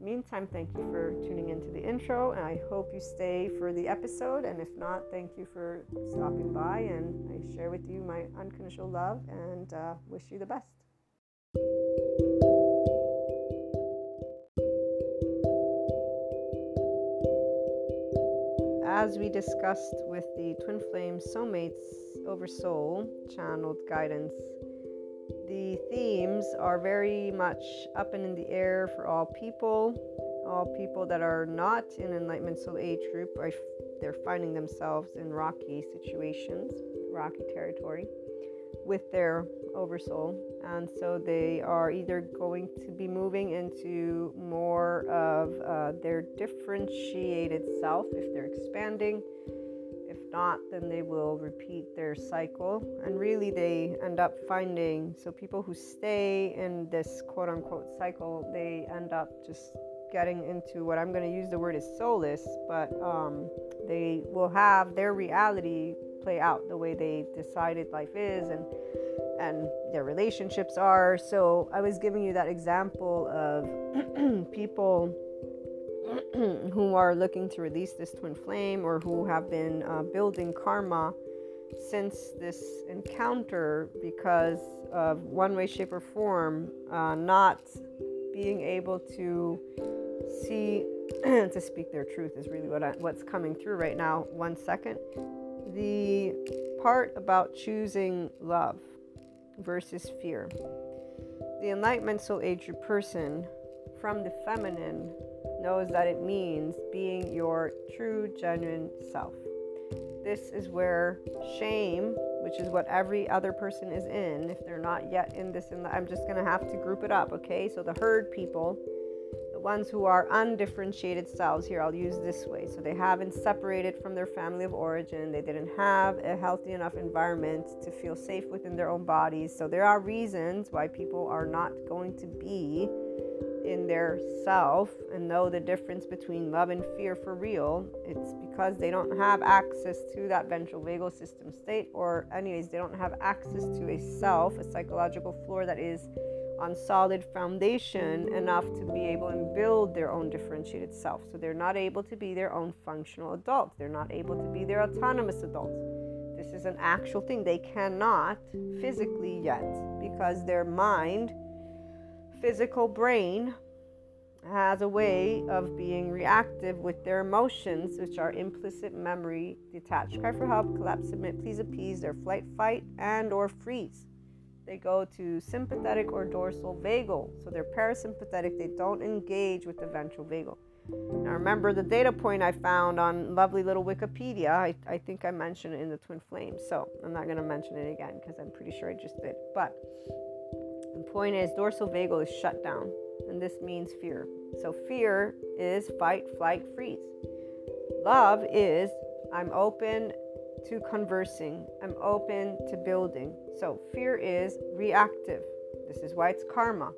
meantime, thank you for tuning into the intro, and I hope you stay for the episode. And if not, thank you for stopping by, and I share with you my unconditional love and uh, wish you the best. as we discussed with the Twin Flames Soulmates over Soul channeled guidance, the themes are very much up and in the air for all people. All people that are not in Enlightenment Soul Age group are they're finding themselves in rocky situations, rocky territory with their oversoul. And so they are either going to be moving into more of uh, their differentiated self if they're expanding. Not, then they will repeat their cycle. And really, they end up finding so people who stay in this quote unquote cycle, they end up just getting into what I'm going to use the word is soulless, but um, they will have their reality play out the way they decided life is and and their relationships are. So I was giving you that example of people who are looking to release this twin flame or who have been uh, building karma since this encounter because of one way, shape, or form uh, not being able to see and to speak their truth is really what I, what's coming through right now. One second the part about choosing love versus fear. The Enlightenment Soul Age person from the feminine knows that it means being your true, genuine self. This is where shame, which is what every other person is in, if they're not yet in this, the, I'm just going to have to group it up, okay? So the herd people the ones who are undifferentiated selves here i'll use this way so they haven't separated from their family of origin they didn't have a healthy enough environment to feel safe within their own bodies so there are reasons why people are not going to be in their self and know the difference between love and fear for real it's because they don't have access to that ventral vagal system state or anyways they don't have access to a self a psychological floor that is on solid foundation enough to be able and build their own differentiated self. So they're not able to be their own functional adults. They're not able to be their autonomous adults. This is an actual thing. They cannot physically yet because their mind, physical brain, has a way of being reactive with their emotions, which are implicit memory, detached, cry for help, collapse, submit, please appease, their flight, fight, and or freeze they go to sympathetic or dorsal vagal. So they're parasympathetic, they don't engage with the ventral vagal. Now, remember the data point I found on lovely little Wikipedia. I, I think I mentioned it in the Twin Flames, so I'm not going to mention it again because I'm pretty sure I just did. But the point is, dorsal vagal is shut down, and this means fear. So, fear is fight, flight, freeze. Love is I'm open to conversing. I'm open to building. So fear is reactive. This is why it's karma.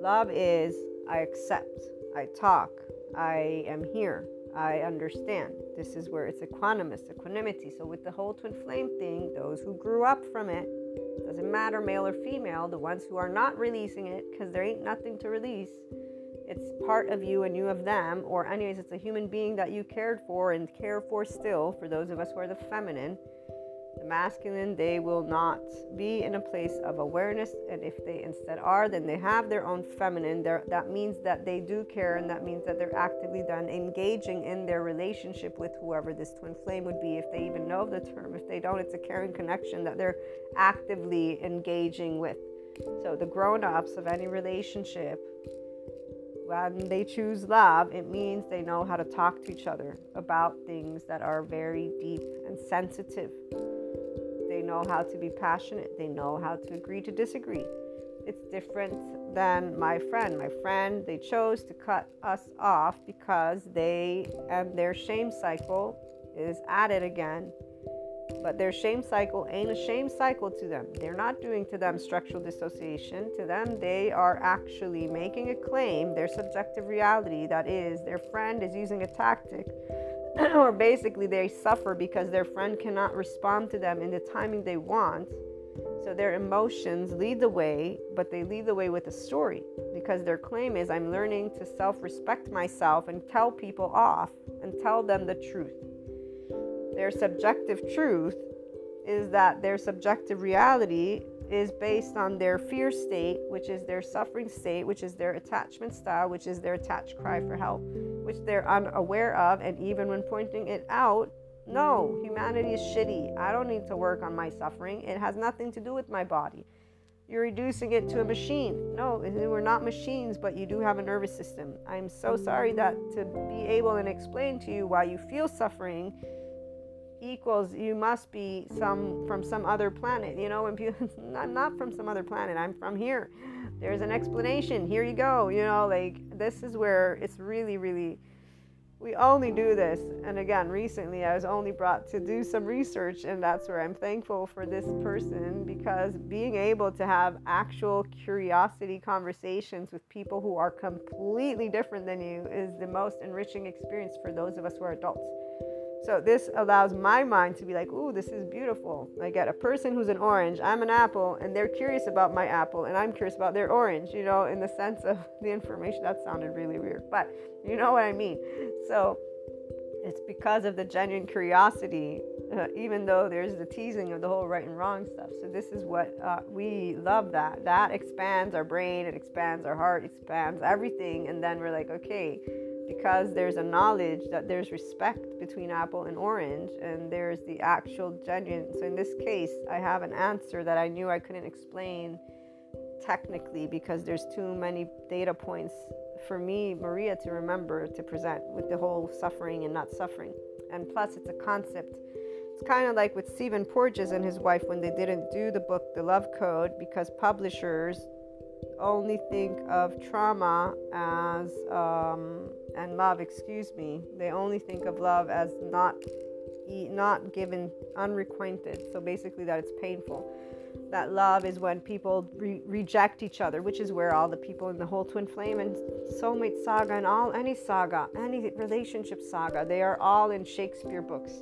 Love is I accept, I talk, I am here, I understand. This is where it's equanimous, equanimity. So with the whole twin flame thing, those who grew up from it, doesn't matter male or female, the ones who are not releasing it because there ain't nothing to release, it's part of you and you of them, or, anyways, it's a human being that you cared for and care for still. For those of us who are the feminine, the masculine, they will not be in a place of awareness. And if they instead are, then they have their own feminine. They're, that means that they do care, and that means that they're actively done engaging in their relationship with whoever this twin flame would be, if they even know the term. If they don't, it's a caring connection that they're actively engaging with. So, the grown ups of any relationship when they choose love, it means they know how to talk to each other about things that are very deep and sensitive. Know how to be passionate, they know how to agree to disagree. it's different than my friend. My friend, they chose to cut us off because they and their shame cycle is at it again. But their shame cycle ain't a shame cycle to them. They're not doing to them structural dissociation. To them, they are actually making a claim, their subjective reality, that is, their friend is using a tactic, or basically they suffer because their friend cannot respond to them in the timing they want so their emotions lead the way, but they lead the way with a story because their claim is I'm learning to self respect myself and tell people off and tell them the truth. Their subjective truth is that their subjective reality is based on their fear state, which is their suffering state, which is their attachment style, which is their attached cry for help, which they're unaware of. And even when pointing it out, no, humanity is shitty. I don't need to work on my suffering. It has nothing to do with my body. You're reducing it to a machine. No, we're not machines, but you do have a nervous system. I'm so sorry that to be able and explain to you why you feel suffering equals you must be some from some other planet. You know, when people, I'm not from some other planet. I'm from here. There's an explanation. Here you go. You know, like this is where it's really, really we only do this. And again, recently I was only brought to do some research, and that's where I'm thankful for this person because being able to have actual curiosity conversations with people who are completely different than you is the most enriching experience for those of us who are adults. So this allows my mind to be like, ooh, this is beautiful. I get a person who's an orange, I'm an apple, and they're curious about my apple, and I'm curious about their orange, you know, in the sense of the information. That sounded really weird, but you know what I mean. So it's because of the genuine curiosity, uh, even though there's the teasing of the whole right and wrong stuff. So this is what uh, we love that. That expands our brain, it expands our heart, expands everything, and then we're like, okay because there's a knowledge that there's respect between apple and orange and there's the actual genuine so in this case i have an answer that i knew i couldn't explain technically because there's too many data points for me maria to remember to present with the whole suffering and not suffering. And plus it's a concept. It's kind of like with Stephen Porges and his wife when they didn't do the book The Love Code because publishers only think of trauma as um, and love excuse me they only think of love as not not given unrequited so basically that it's painful. That love is when people re- reject each other which is where all the people in the whole twin flame and soulmate saga and all any saga any relationship saga they are all in shakespeare books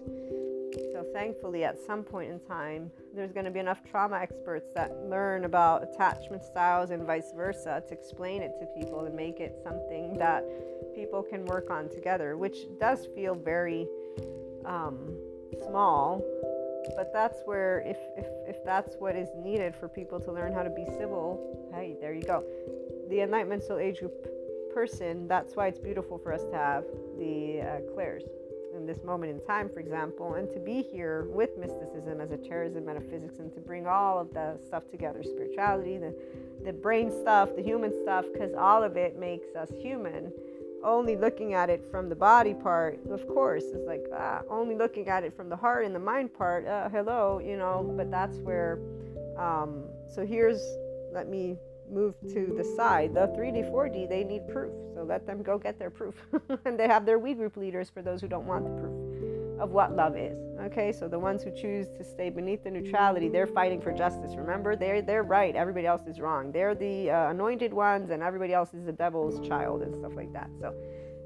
thankfully, at some point in time, there's going to be enough trauma experts that learn about attachment styles and vice versa to explain it to people and make it something that people can work on together, which does feel very um, small. But that's where, if, if, if that's what is needed for people to learn how to be civil, hey, there you go. The Enlightenment Soul Age Group person, that's why it's beautiful for us to have the uh, clairs in this moment in time, for example, and to be here with mysticism, as a esotericism, metaphysics, and to bring all of the stuff together spirituality, the, the brain stuff, the human stuff, because all of it makes us human. Only looking at it from the body part, of course, is like ah, only looking at it from the heart and the mind part. Uh, hello, you know, but that's where. Um, so here's, let me move to the side. The 3D, 4D, they need proof. So let them go get their proof. and they have their we group leaders for those who don't want the proof of what love is. Okay, so the ones who choose to stay beneath the neutrality, they're fighting for justice. Remember, they're they're right. Everybody else is wrong. They're the uh, anointed ones, and everybody else is the devil's child and stuff like that. So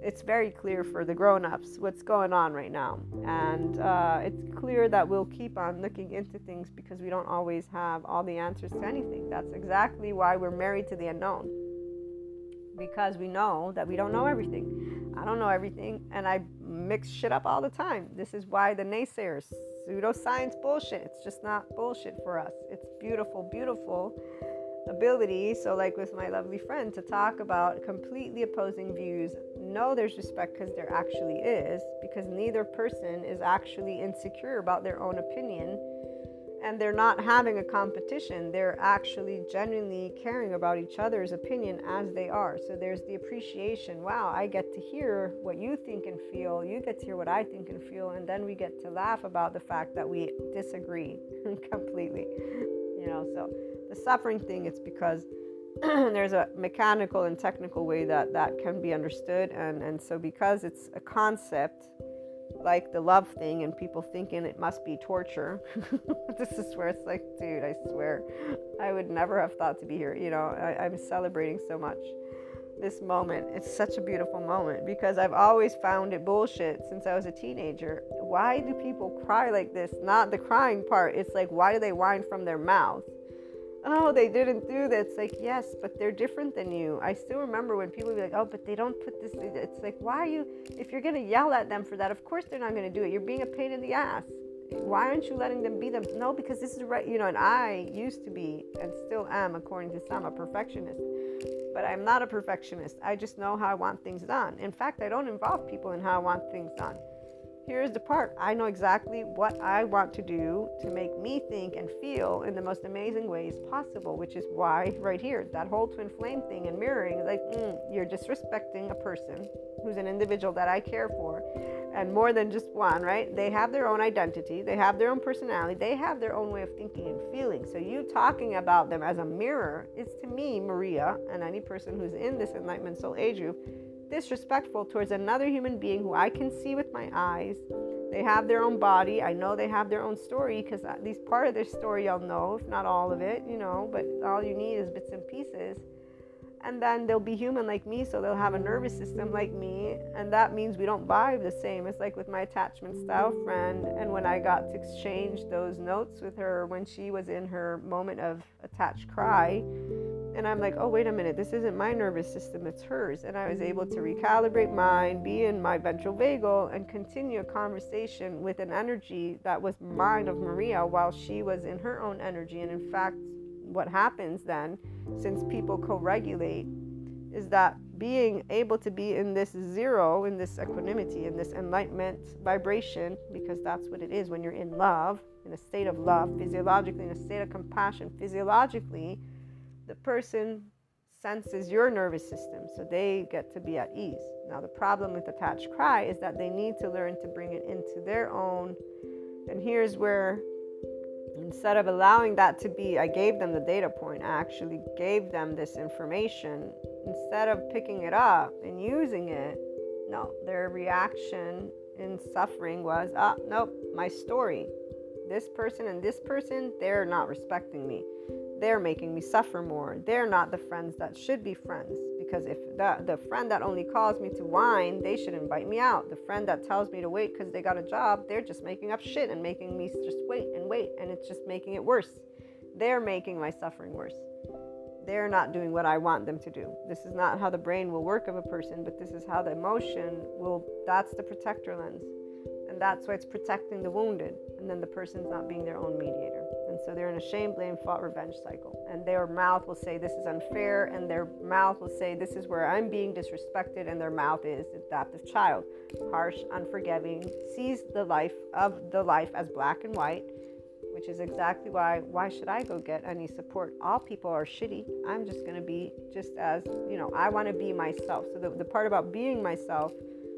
it's very clear for the grown-ups what's going on right now. And uh, it's clear that we'll keep on looking into things because we don't always have all the answers to anything. That's exactly why we're married to the unknown. Because we know that we don't know everything. I don't know everything and i mix shit up all the time. This is why the naysayers pseudoscience bullshit. It's just not bullshit for us. It's beautiful beautiful ability so like with my lovely friend to talk about completely opposing views no there's respect because there actually is because neither person is actually insecure about their own opinion and they're not having a competition they're actually genuinely caring about each other's opinion as they are. So there's the appreciation wow i get to hear what you think and feel you get to hear what i think and feel and then we get to laugh about the fact that we disagree completely you know so the suffering thing it's because there's a mechanical and technical way that that can be understood. And and so because it's a concept like the love thing and people thinking it must be torture this is where it's like dude i swear i would never have thought to be here you know I, i'm celebrating so much this moment. It's such a beautiful moment because i've always found it bullshit since i was a teenager. Why do people cry like this? Not the crying part. It's like why do they whine from their mouth oh, they didn't do that. It's like, yes, but they're different than you. I still remember when people be like, oh, but they don't put this. It's like, why are you, if you're going to yell at them for that, of course they're not going to do it. You're being a pain in the ass. Why aren't you letting them be them? No, because this is right. You know, and I used to be and still am, according to some, a perfectionist. But I'm not a perfectionist. I just know how I want things done. In fact, I don't involve people in how I want things done here's the part I know exactly what I want to do to make me think and feel in the most amazing ways possible, which is why, right here, that whole twin flame thing and mirroring is like, mm, you're disrespecting a person who's an individual that I care for, and more than just one, right? They have their own identity, they have their own personality, they have their own way of thinking and feeling. So, you talking about them as a mirror is to me, Maria, and any person who's in this enlightenment soul age group disrespectful towards another human being who I can see with my eyes. They have their own body. I know they have their own story because at uh, least part of their story I'll know, if not all of it, you know, but all you need is bits and pieces. And then they'll be human like me, so they'll have a nervous system like me. And that means we don't vibe the same. It's like with my attachment style friend. And when I got to exchange those notes with her when she was in her moment of attached cry, and I'm like, oh, wait a minute, this isn't my nervous system, it's hers. And I was able to recalibrate mine, be in my ventral vagal, and continue a conversation with an energy that was mine of Maria while she was in her own energy. And in fact, what happens then, since people co regulate, is that being able to be in this zero, in this equanimity, in this enlightenment vibration, because that's what it is when you're in love, in a state of love, physiologically, in a state of compassion, physiologically the person senses your nervous system, so they get to be at ease. Now, the problem with attached cry is that they need to learn to bring it into their own. And here's where, instead of allowing that to be, I gave them the data point, I actually gave them this information. Instead of picking it up and using it, no, their reaction in suffering was, ah, nope, my story. This person and this person, they're not respecting me they're making me suffer more. They're not the friends that should be friends. Because if the, the friend that only calls me to whine, they should invite me out. The friend that tells me to wait because they got a job, they're just making up shit and making me just wait and wait. And it's just making it worse. They're making my suffering worse. They're not doing what I want them to do. This is not how the brain will work of a person, but this is how the emotion will, that's the protector lens. And that's why it's protecting the wounded. And then the person's not being their own mediator. And so they're in a shame, blame, fault, revenge cycle. And their mouth will say, This is unfair. And their mouth will say, This is where I'm being disrespected. And their mouth is adaptive child, harsh, unforgiving, sees the life of the life as black and white, which is exactly why why should I go get any support? All people are shitty. I'm just going to be just as, you know, I want to be myself. So the, the part about being myself,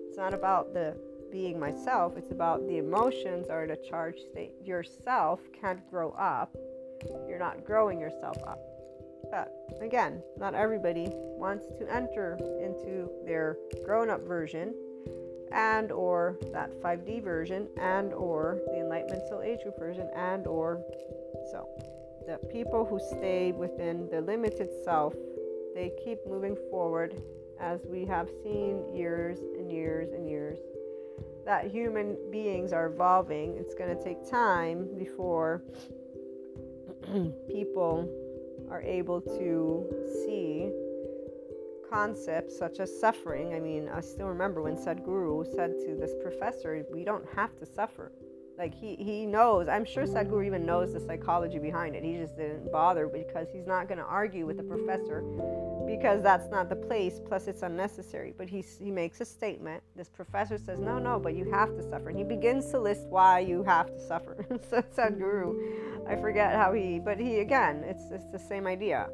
it's not about the being myself, it's about the emotions are in a charged state. Yourself can't grow up. You're not growing yourself up. But again, not everybody wants to enter into their grown-up version and or that 5D version and or the enlightenment soul age group version and or so the people who stay within the limited self they keep moving forward as we have seen years and years and years that human beings are evolving. It's going to take time before people are able to see concepts such as suffering. I mean, I still remember when Sadhguru said to this professor, We don't have to suffer. Like he he knows. I'm sure Sadhguru even knows the psychology behind it. He just didn't bother because he's not going to argue with the professor because that's not the place. Plus, it's unnecessary. But he he makes a statement. This professor says, "No, no, but you have to suffer." And he begins to list why you have to suffer. so Sadhguru, I forget how he, but he again, it's it's the same idea.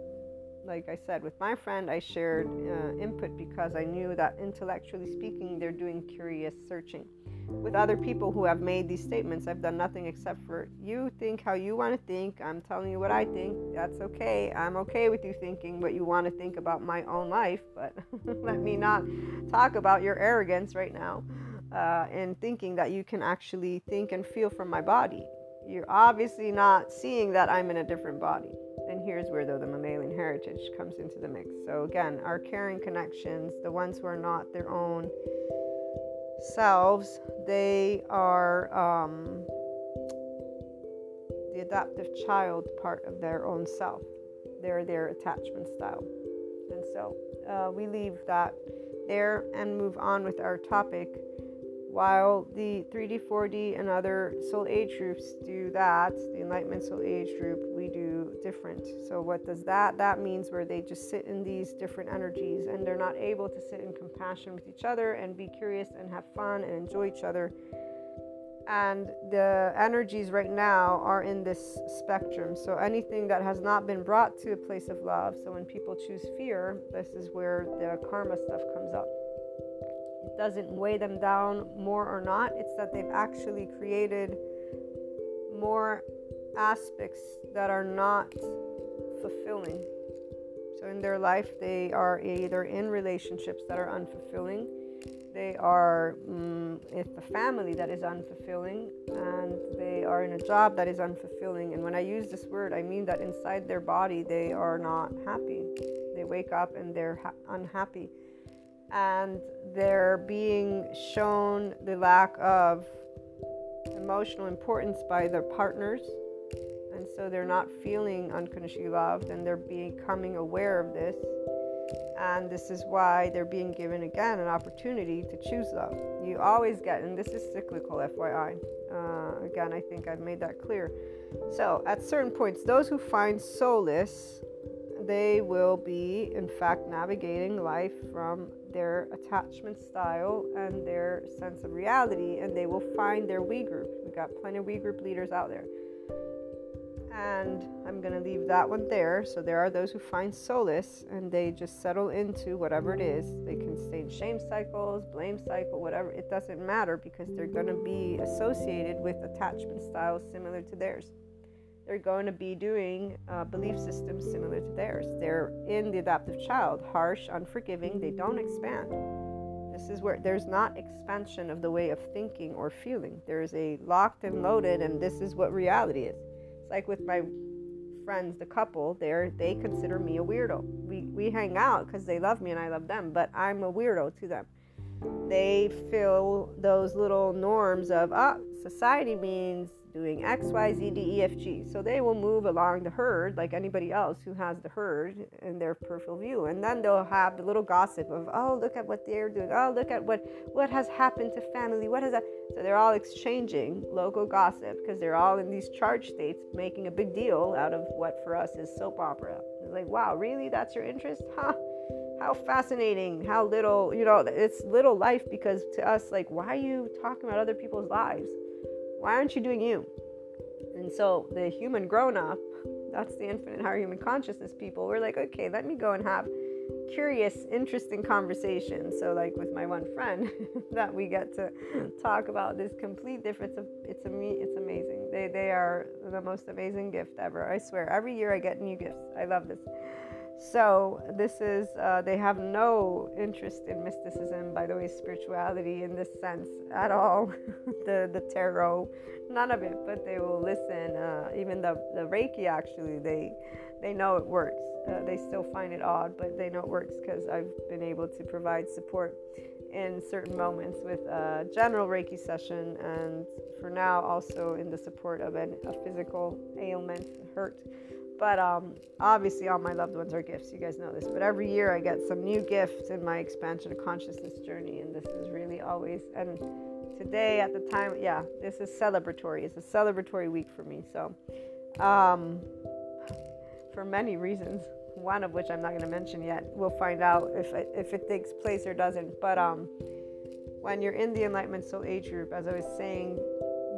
Like I said, with my friend, I shared uh, input because I knew that intellectually speaking, they're doing curious searching. With other people who have made these statements, I've done nothing except for you think how you want to think. I'm telling you what I think. That's okay. I'm okay with you thinking what you want to think about my own life, but let me not talk about your arrogance right now uh, and thinking that you can actually think and feel from my body. You're obviously not seeing that I'm in a different body. And here's where, though, the mammalian heritage comes into the mix. So, again, our caring connections, the ones who are not their own selves, they are um, the adaptive child part of their own self. They're their attachment style. And so uh, we leave that there and move on with our topic while the 3D, 4D, and other soul age groups do that, the Enlightenment Soul Age group, we do different. So, what does that? That means where they just sit in these different energies and they're not able to sit in compassion with each other and be curious and have fun and enjoy each other. And the energies right now are in this spectrum. So, anything that has not been brought to a place of love, so when people choose fear, this is where the karma stuff comes up doesn't weigh them down more or not. It's that they've actually created more aspects that are not fulfilling. So in their life, they are either in relationships that are unfulfilling, they are um, with a family that is unfulfilling, and they are in a job that is unfulfilling. And when I use this word, I mean that inside their body, they are not happy. They wake up and they're ha- unhappy and they're being shown the lack of emotional importance by their partners. And so they're not feeling unconditionally loved and they're becoming aware of this. And this is why they're being given again an opportunity to choose love. You always get and this is cyclical fyi uh, again i think i've made that clear. So at certain points those who find solace they will be in fact navigating life from their attachment style and their sense of reality, and they will find their we group. We've got plenty of we group leaders out there. And I'm going to leave that one there. So there are those who find solace and they just settle into whatever it is. They can stay in shame cycles, blame cycle, whatever. It doesn't matter because they're going to be associated with attachment styles similar to theirs they're going to be doing uh, belief systems similar to theirs. They're in the adaptive child, harsh, unforgiving, they don't expand. This is where there's not expansion of the way of thinking or feeling. There's a locked and loaded, and this is what reality is. It's like with my friends, the couple, there they consider me a weirdo. We we hang out because they love me and I love them, but I'm a weirdo to them. They feel those little norms of ah, society means doing X, Y, Z, D, E, F, G. So they will move along the herd like anybody else who has the herd in their peripheral view. And then they'll have the little gossip of, oh, look at what they're doing. Oh, look at what, what has happened to family. What has that? So they're all exchanging local gossip because they're all in these charge states making a big deal out of what for us is soap opera. It's like, wow, really? That's your interest? Huh? how fascinating how little you know it's little life because to us like why are you talking about other people's lives why aren't you doing you? And so the human grown up, that's the infinite higher human consciousness people, we're like, okay, let me go and have curious, interesting conversations. So, like with my one friend, that we get to talk about this complete difference. Of, it's a it's amazing. They they are the most amazing gift ever. I swear. Every year I get new gifts. I love this. So this is uh, they have no interest in mysticism, by the way, spirituality in this sense at all. the the tarot, none of it. But they will listen. Uh, even the the Reiki actually, they they know it works. Uh, they still find it odd, but they know it works because I've been able to provide support in certain moments with a general Reiki session, and for now also in the support of an, a physical ailment, hurt but um, obviously, all my loved ones are gifts. You guys know this. But every year, I get some new gifts in my expansion of consciousness journey, and this is really always. And today, at the time, yeah, this is celebratory. It's a celebratory week for me. So, um, for many reasons, one of which I'm not going to mention yet. We'll find out if it, if it takes place or doesn't. But um, when you're in the Enlightenment Soul Age group, as I was saying,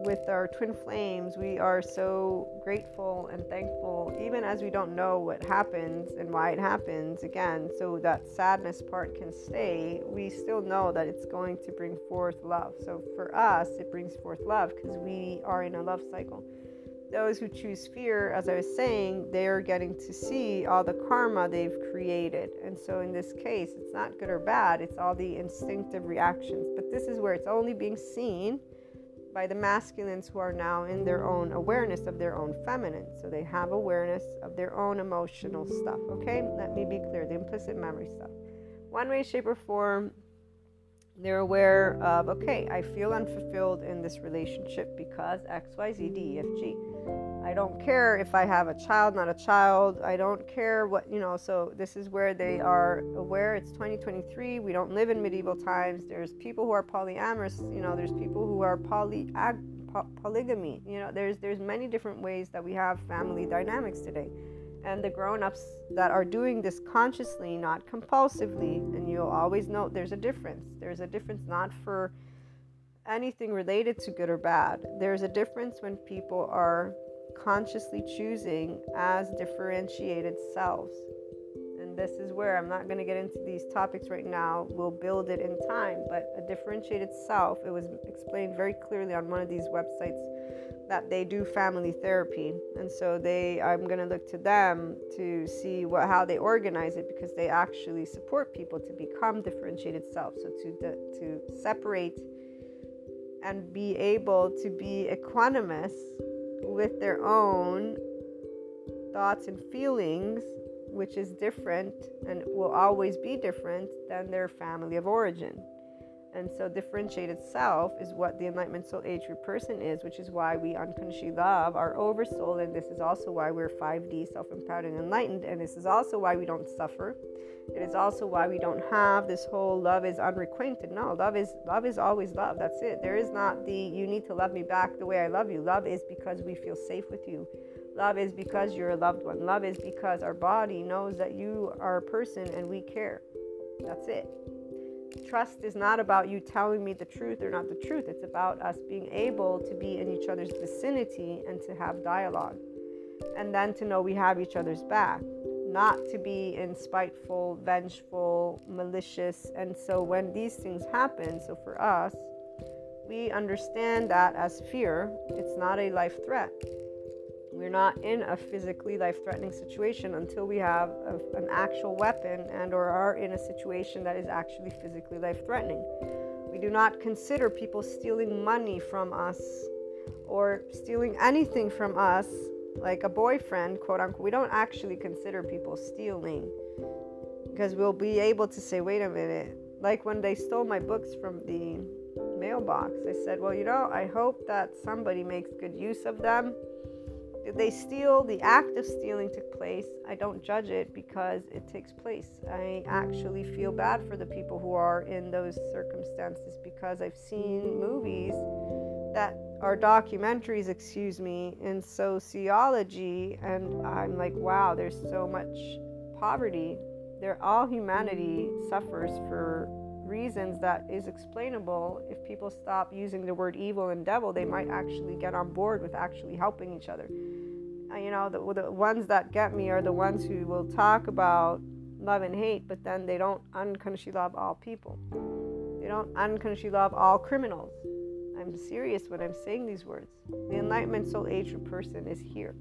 with our twin flames, we are so grateful and thankful, even as we don't know what happens and why it happens again. So that sadness part can stay. We still know that it's going to bring forth love. So for us, it brings forth love because we are in a love cycle. Those who choose fear, as I was saying, they're getting to see all the karma they've created. And so in this case, it's not good or bad, it's all the instinctive reactions. But this is where it's only being seen by the masculines who are now in their own awareness of their own feminine. So they have awareness of their own emotional stuff. Okay, let me be clear the implicit memory stuff. One way, shape, or form, they're aware of, okay, I feel unfulfilled in this relationship because X, Y, Z, D, E, F, G. I don't care if I have a child, not a child. I don't care what, you know. So, this is where they are aware. It's 2023. We don't live in medieval times. There's people who are polyamorous, you know, there's people who are poly, po- polygamy. You know, there's, there's many different ways that we have family dynamics today. And the grown ups that are doing this consciously, not compulsively, and you'll always note there's a difference. There's a difference not for anything related to good or bad. There's a difference when people are consciously choosing as differentiated selves. And this is where I'm not going to get into these topics right now. We'll build it in time. But a differentiated self, it was explained very clearly on one of these websites that they do family therapy. And so they I'm going to look to them to see what how they organize it because they actually support people to become differentiated selves. So to to separate and be able to be equanimous with their own thoughts and feelings, which is different and will always be different than their family of origin. And so, differentiated self is what the Enlightenment Soul Age Group person is, which is why we unconsciously love our oversoul. And this is also why we're 5D, self empowered and enlightened. And this is also why we don't suffer. It is also why we don't have this whole love is unrequited. No, love is love is always love. That's it. There is not the you need to love me back the way I love you. Love is because we feel safe with you. Love is because you're a loved one. Love is because our body knows that you are a person and we care. That's it. Trust is not about you telling me the truth or not the truth. It's about us being able to be in each other's vicinity and to have dialogue. And then to know we have each other's back, not to be in spiteful, vengeful, malicious. And so when these things happen, so for us, we understand that as fear, it's not a life threat. We're not in a physically life-threatening situation until we have a, an actual weapon and or are in a situation that is actually physically life-threatening. We do not consider people stealing money from us or stealing anything from us like a boyfriend, quote unquote. We don't actually consider people stealing because we'll be able to say, wait a minute. Like when they stole my books from the mailbox, I said, well, you know, I hope that somebody makes good use of them did they steal? The act of stealing took place. I don't judge it because it takes place. I actually feel bad for the people who are in those circumstances because I've seen movies that are documentaries, excuse me, in sociology, and I'm like, wow, there's so much poverty. There, all humanity suffers for reasons that is explainable if people stop using the word evil and devil they might actually get on board with actually helping each other uh, you know, the, the ones that get me are the ones who will talk about love and hate, but then they don't unconsciously love all people. They don't unconsciously love all criminals. I'm serious when I'm saying these words. The Enlightenment Soul Age person is here,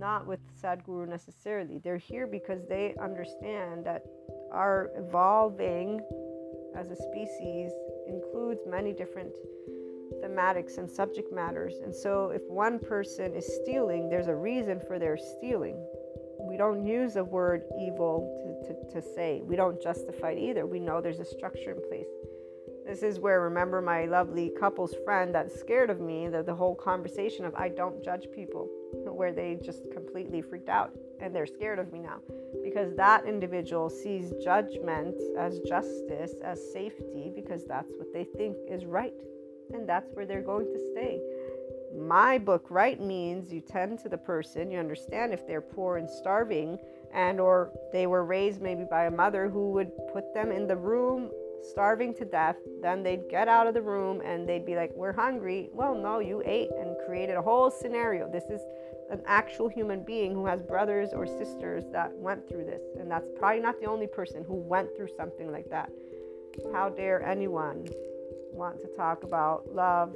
not with Sadhguru necessarily. They're here because they understand that our evolving as a species includes many different thematics and subject matters. And so, if one person is stealing, there's a reason for their stealing. We don't use the word evil to, to, to say, we don't justify it either. We know there's a structure in place. This is where, remember, my lovely couple's friend that's scared of me, the, the whole conversation of I don't judge people, where they just completely freaked out and they're scared of me now because that individual sees judgment as justice, as safety, because that's what they think is right and that's where they're going to stay. My book right means you tend to the person, you understand if they're poor and starving and or they were raised maybe by a mother who would put them in the room starving to death. Then they'd get out of the room and they'd be like, We're hungry. Well, no, you ate and created a whole scenario. This is an actual human being who has brothers or sisters that went through this. And that's probably not the only person who went through something like that. How dare anyone want to talk about love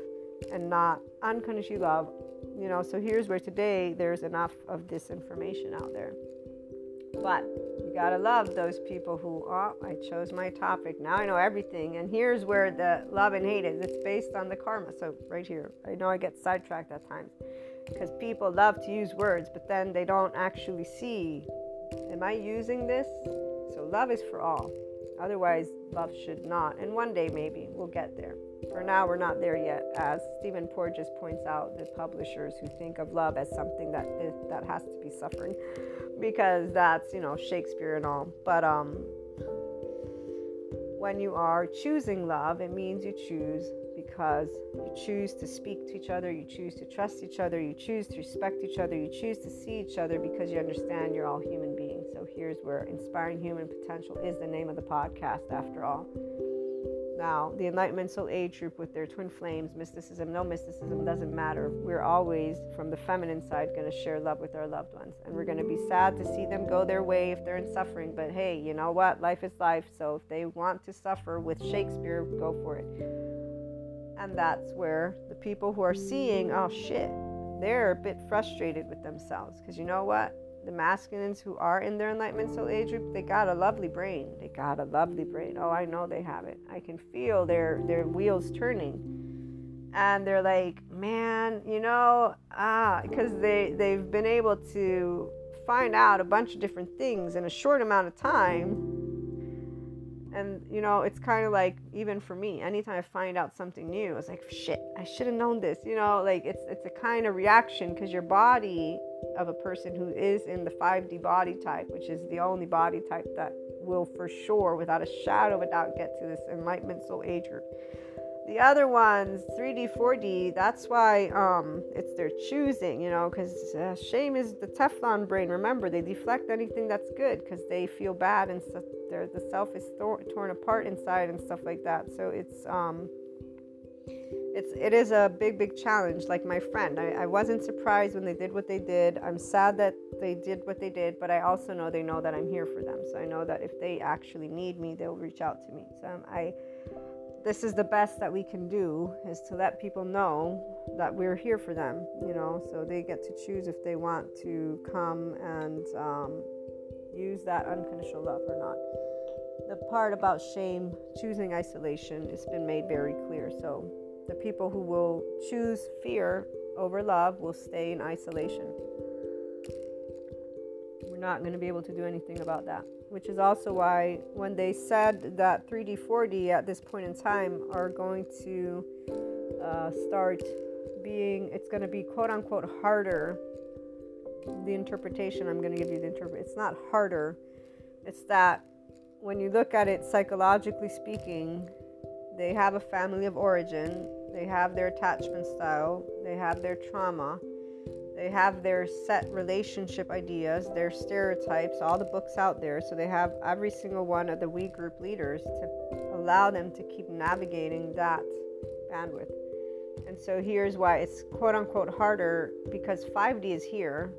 and not unconditional love? You know, so here's where today there's enough of disinformation out there. But you gotta love those people who, oh, I chose my topic. Now I know everything. And here's where the love and hate is it's based on the karma. So, right here, I know I get sidetracked at times because people love to use words, but then they don't actually see, am I using this? So, love is for all. Otherwise, love should not. And one day, maybe we'll get there. For now, we're not there yet. As Stephen Porges points out, the publishers who think of love as something that is, that has to be suffering, because that's you know Shakespeare and all. But um, when you are choosing love, it means you choose because you choose to speak to each other, you choose to trust each other, you choose to respect each other, you choose to see each other because you understand you're all human beings. So here's where Inspiring Human Potential is the name of the podcast, after all. Now, the Enlightenment Soul Age group with their twin flames, mysticism, no mysticism, doesn't matter. We're always, from the feminine side, going to share love with our loved ones. And we're going to be sad to see them go their way if they're in suffering. But hey, you know what? Life is life. So if they want to suffer with Shakespeare, go for it. And that's where the people who are seeing, oh shit, they're a bit frustrated with themselves. Because you know what? The masculines who are in their enlightenment soul age group, they got a lovely brain. They got a lovely brain. Oh, I know they have it. I can feel their their wheels turning. And they're like, man, you know, ah, because they they've been able to find out a bunch of different things in a short amount of time and you know, it's kind of like even for me, anytime I find out something new, it's like shit, I should have known this. You know, like it's it's a kind of reaction because your body of a person who is in the 5D body type, which is the only body type that will for sure, without a shadow of a doubt, get to this enlightenment soul age group the other ones 3d 4d that's why um it's their choosing you know because uh, shame is the teflon brain. Remember they deflect anything that's good because they feel bad and stuff the self is tor- torn apart inside and stuff like that. So it's um it's it is a big big challenge. Like my friend I, I wasn't surprised when they did what they did. I'm sad that they did what they did but i also know they know that i'm here for them. So i know that if they actually need me they'll reach out to me. So um, i this is the best that we can do is to let people know that we're here for them you know so they get to choose if they want to come and um, use that unconditional love or not. The part about shame choosing isolation has been made very clear. So the people who will choose fear over love will stay in isolation. We're not going to be able to do anything about that which is also why when they said that 3D, 4D at this point in time are going to uh, start being, it's going to be quote unquote harder. The interpretation I'm going to give you the interpret. It's not harder. It's that when you look at it psychologically speaking, they have a family of origin, they have their attachment style, they have their trauma, they have their set relationship ideas, their stereotypes, all the books out there. So they have every single one of the We group leaders to allow them to keep navigating that bandwidth. And so here's why it's quote unquote harder because 5D is here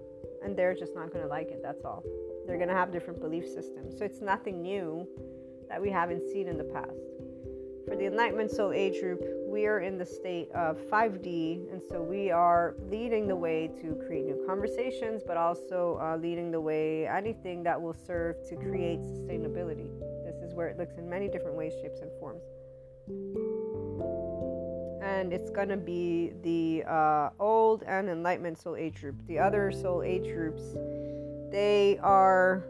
and they're just not going to like it. That's all. They're going to have different belief systems. So it's nothing new that we haven't seen in the past. For the Enlightenment Soul Age group, we are in the state of 5D, and so we are leading the way to create new conversations, but also uh, leading the way anything that will serve to create sustainability. This is where it looks in many different ways, shapes, and forms. And it's going to be the uh, old and enlightenment soul age group. The other soul age groups, they are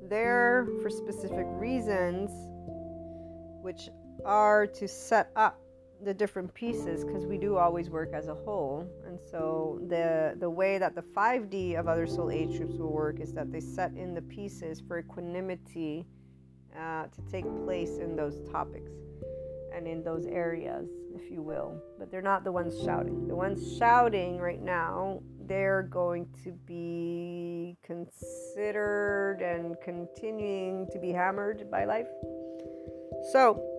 there for specific reasons, which are to set up the different pieces because we do always work as a whole. And so the the way that the 5d of other soul age groups will work is that they set in the pieces for equanimity uh, to take place in those topics and in those areas if you will. But they're not the ones shouting. The ones shouting right now they're going to be considered and continuing to be hammered by life. So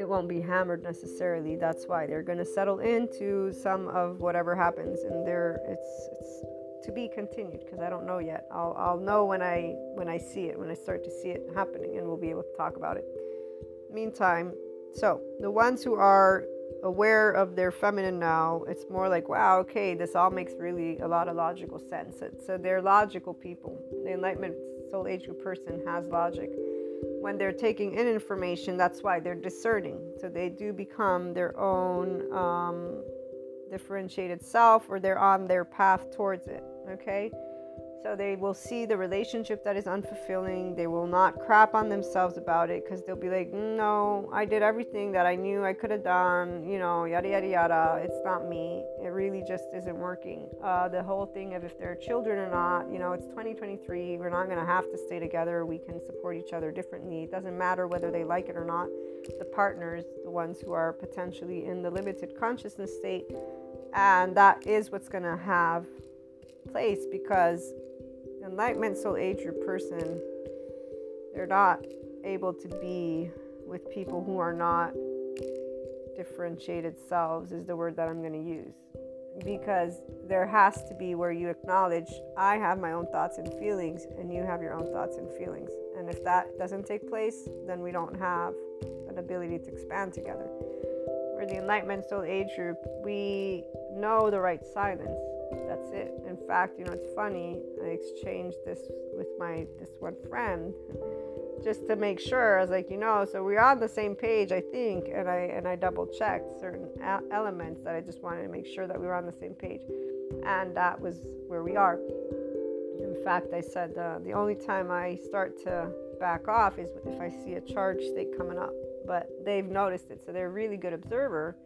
it won't be hammered necessarily. That's why they're going to settle into some of whatever happens, and there it's it's to be continued because I don't know yet. I'll I'll know when I when I see it when I start to see it happening, and we'll be able to talk about it. Meantime, so the ones who are aware of their feminine now, it's more like, wow, okay, this all makes really a lot of logical sense. So they're logical people. The Enlightenment Soul Age group person has logic. When they're taking in information, that's why they're discerning. So they do become their own um, differentiated self or they're on their path towards it. Okay? So they will see the relationship that is unfulfilling. They will not crap on themselves about it because they'll be like, no, I did everything that I knew I could have done, you know, yada, yada, yada. It's not me. It really just isn't working. Uh, the whole thing of if they're children or not, you know, it's 2023. We're not going to have to stay together. We can support each other differently. It doesn't matter whether they like it or not. The partners, the ones who are potentially in the limited consciousness state, and that is what's going to have place because enlightenment soul age group person they're not able to be with people who are not differentiated selves is the word that i'm going to use. Because there has to be where you acknowledge i have my own thoughts and feelings and you have your own thoughts and feelings. And if that doesn't take place then we don't have an ability to expand together. For the enlightenment soul age group we know the right silence that's it. In fact, you know, it's funny. I exchanged this with my this one friend just to make sure. I was like, you know, so we're on the same page, I think, and I and I double checked certain elements that I just wanted to make sure that we were on the same page, and that was where we are. In fact, I said uh, the only time I start to back off is if I see a charge state coming up, but they've noticed it, so they're a really good observer,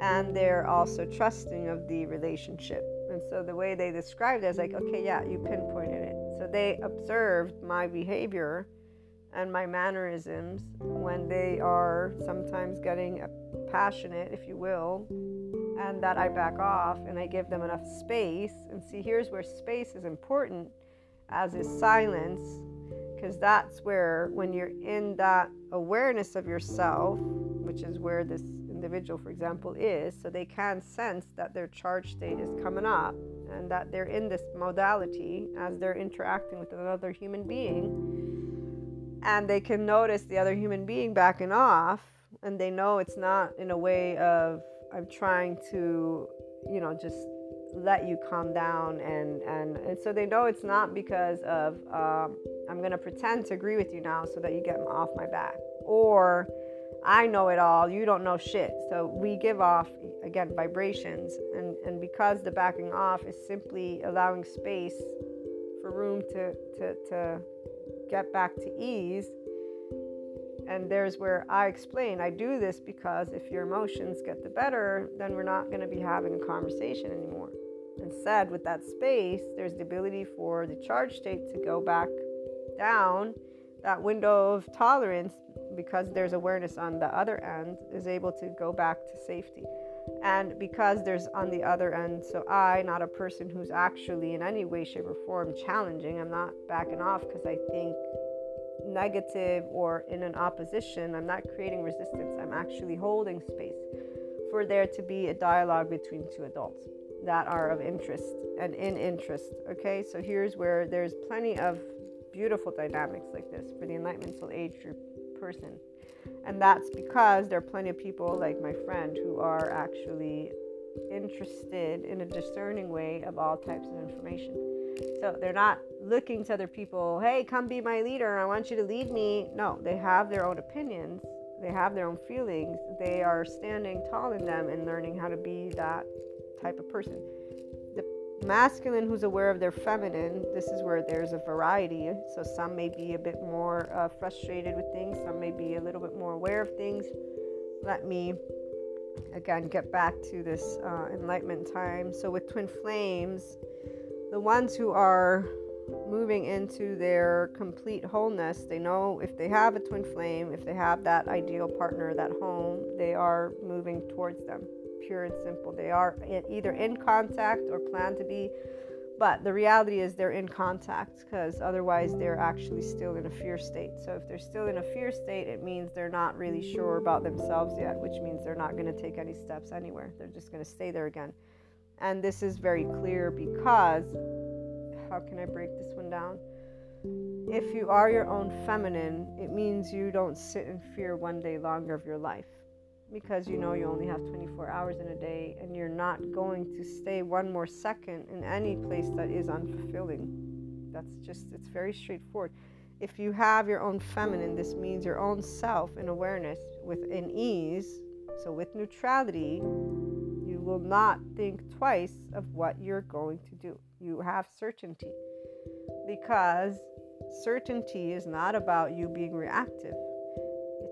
and they're also trusting of the relationship and so the way they described it is like, okay, yeah, you pinpointed it. So they observed my behavior and my mannerisms when they are sometimes getting passionate, if you will, and that I back off and I give them enough space. And see, here's where space is important, as is silence, because that's where, when you're in that awareness of yourself, which is where this individual, for example, is, so they can sense that their charge state is coming up and that they're in this modality as they're interacting with another human being. And they can notice the other human being backing off, and they know it's not in a way of, I'm trying to, you know, just let you calm down and and, and so they know it's not because of um, i'm going to pretend to agree with you now so that you get off my back or I know it all, you don't know shit. So we give off, again, vibrations. And, and because the backing off is simply allowing space for room to, to, to get back to ease. And there's where I explain I do this because if your emotions get the better, then we're not going to be having a conversation anymore. Instead, with that space, there's the ability for the charge state to go back down that window of tolerance because there's awareness on the other end is able to go back to safety. And because there's on the other end so i not a person who's actually in any way shape or form challenging i'm not backing off because i think negative or in an opposition i'm not creating resistance i'm actually holding space for there to be a dialogue between two adults that are of interest and in interest okay? So here's where there's plenty of beautiful dynamics like this for the enlightenment soul age group person. And that's because there are plenty of people like my friend who are actually interested in a discerning way of all types of information. So they're not looking to other people, hey, come be my leader. I want you to lead me. No, they have their own opinions, they have their own feelings. They are standing tall in them and learning how to be that type of person masculine who's aware of their feminine, this is where there's a variety. So some may be a bit more uh, frustrated with things, some may be a little bit more aware of things. Let me again get back to this uh, enlightenment time. So with twin flames, the ones who are moving into their complete wholeness, they know if they have a twin flame, if they have that ideal partner, that home, they are moving towards them pure and simple. They are either in contact or plan to be But the reality is they're in contact because otherwise they're actually still in a fear state. So if they're still in a fear state, it means they're not really sure about themselves yet, which means they're not going to take any steps anywhere. They're just going to stay there again. And this is very clear because how can I break this one down? If you are your own feminine, it means you don't sit in fear one day longer of your life because you know you only have 24 hours in a day and you're not going to stay one more second in any place that is unfulfilling. That's just, it's very straightforward. If you have your own feminine, this means your own self in awareness within ease. So, with neutrality, you will not think twice of what you're going to do. You have certainty because certainty is not about you being reactive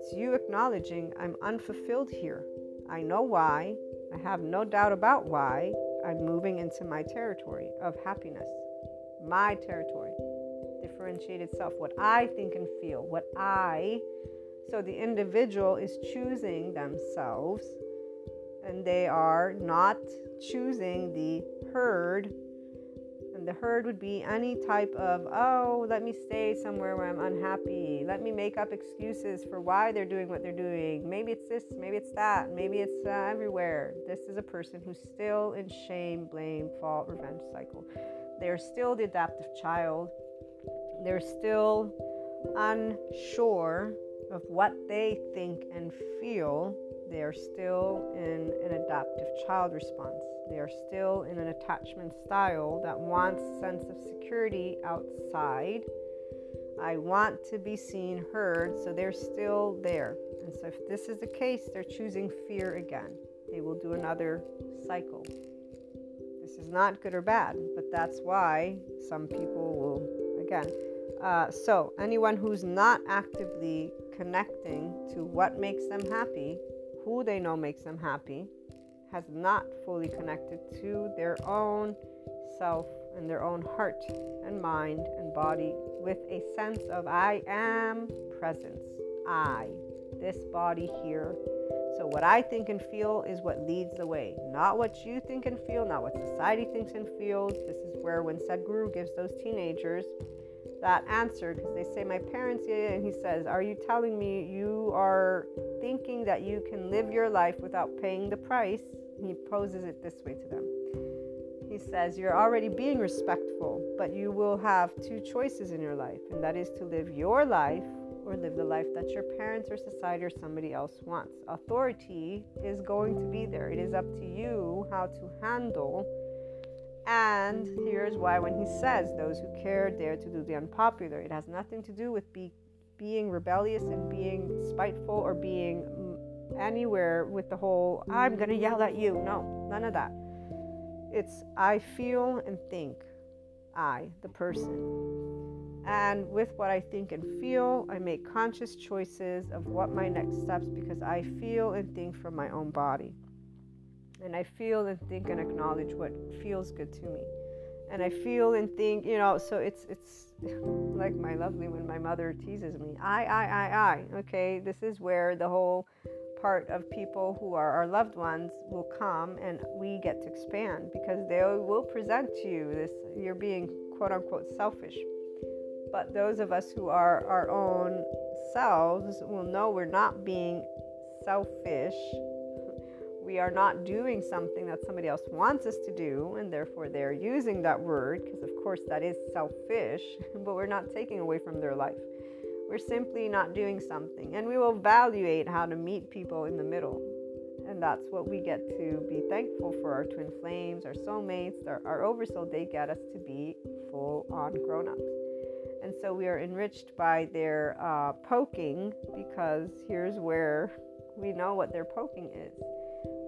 it's you acknowledging I'm unfulfilled here. I know why. I have no doubt about why I'm moving into my territory of happiness. My territory. Differentiated self. What I think and feel. What I. So the individual is choosing themselves and they are not choosing the herd the herd would be any type of, oh, let me stay somewhere where I'm unhappy. Let me make up excuses for why they're doing what they're doing. Maybe it's this, maybe it's that, maybe it's uh, everywhere. This is a person who's still in shame, blame, fault, revenge cycle. They're still the adaptive child. They're still unsure of what they think and feel. They are still in an adaptive child response. They are still in an attachment style that wants sense of security outside. I want to be seen, heard, so they're still there. And so if this is the case, they're choosing fear again. They will do another cycle. This is not good or bad, but that's why some people will, again. Uh, so, anyone who's not actively connecting to what makes them happy, who they know makes them happy, has not fully connected to their own self and their own heart and mind and body with a sense of I am presence. I, this body here. So, what I think and feel is what leads the way, not what you think and feel, not what society thinks and feels. This is where, when Sadhguru gives those teenagers that answer, because they say, My parents, yeah, and he says, Are you telling me you are thinking that you can live your life without paying the price? He poses it this way to them. He says, You're already being respectful, but you will have two choices in your life, and that is to live your life or live the life that your parents or society or somebody else wants. Authority is going to be there. It is up to you how to handle. And here's why when he says, Those who care dare to do the unpopular, it has nothing to do with be, being rebellious and being spiteful or being anywhere with the whole I'm going to yell at you. No, none of that. It's I feel and think. I, the person. And with what I think and feel, I make conscious choices of what my next steps because I feel and think from my own body. And I feel and think and acknowledge what feels good to me. And I feel and think, you know, so it's it's like my lovely when my mother teases me. I I I I. Okay, this is where the whole part of people who are our loved ones will come and we get to expand because they will present to you this you're being quote unquote selfish. But those of us who are our own selves will know we're not being selfish. We are not doing something that somebody else wants us to do, and therefore they're using that word because, of course, that is selfish, but we're not taking away from their life. We're simply not doing something. And we will evaluate how to meet people in the middle. And that's what we get to be thankful for our twin flames, our soulmates, our, our oversoul. They get us to be full on grown ups. And so we are enriched by their uh, poking because here's where we know what their poking is.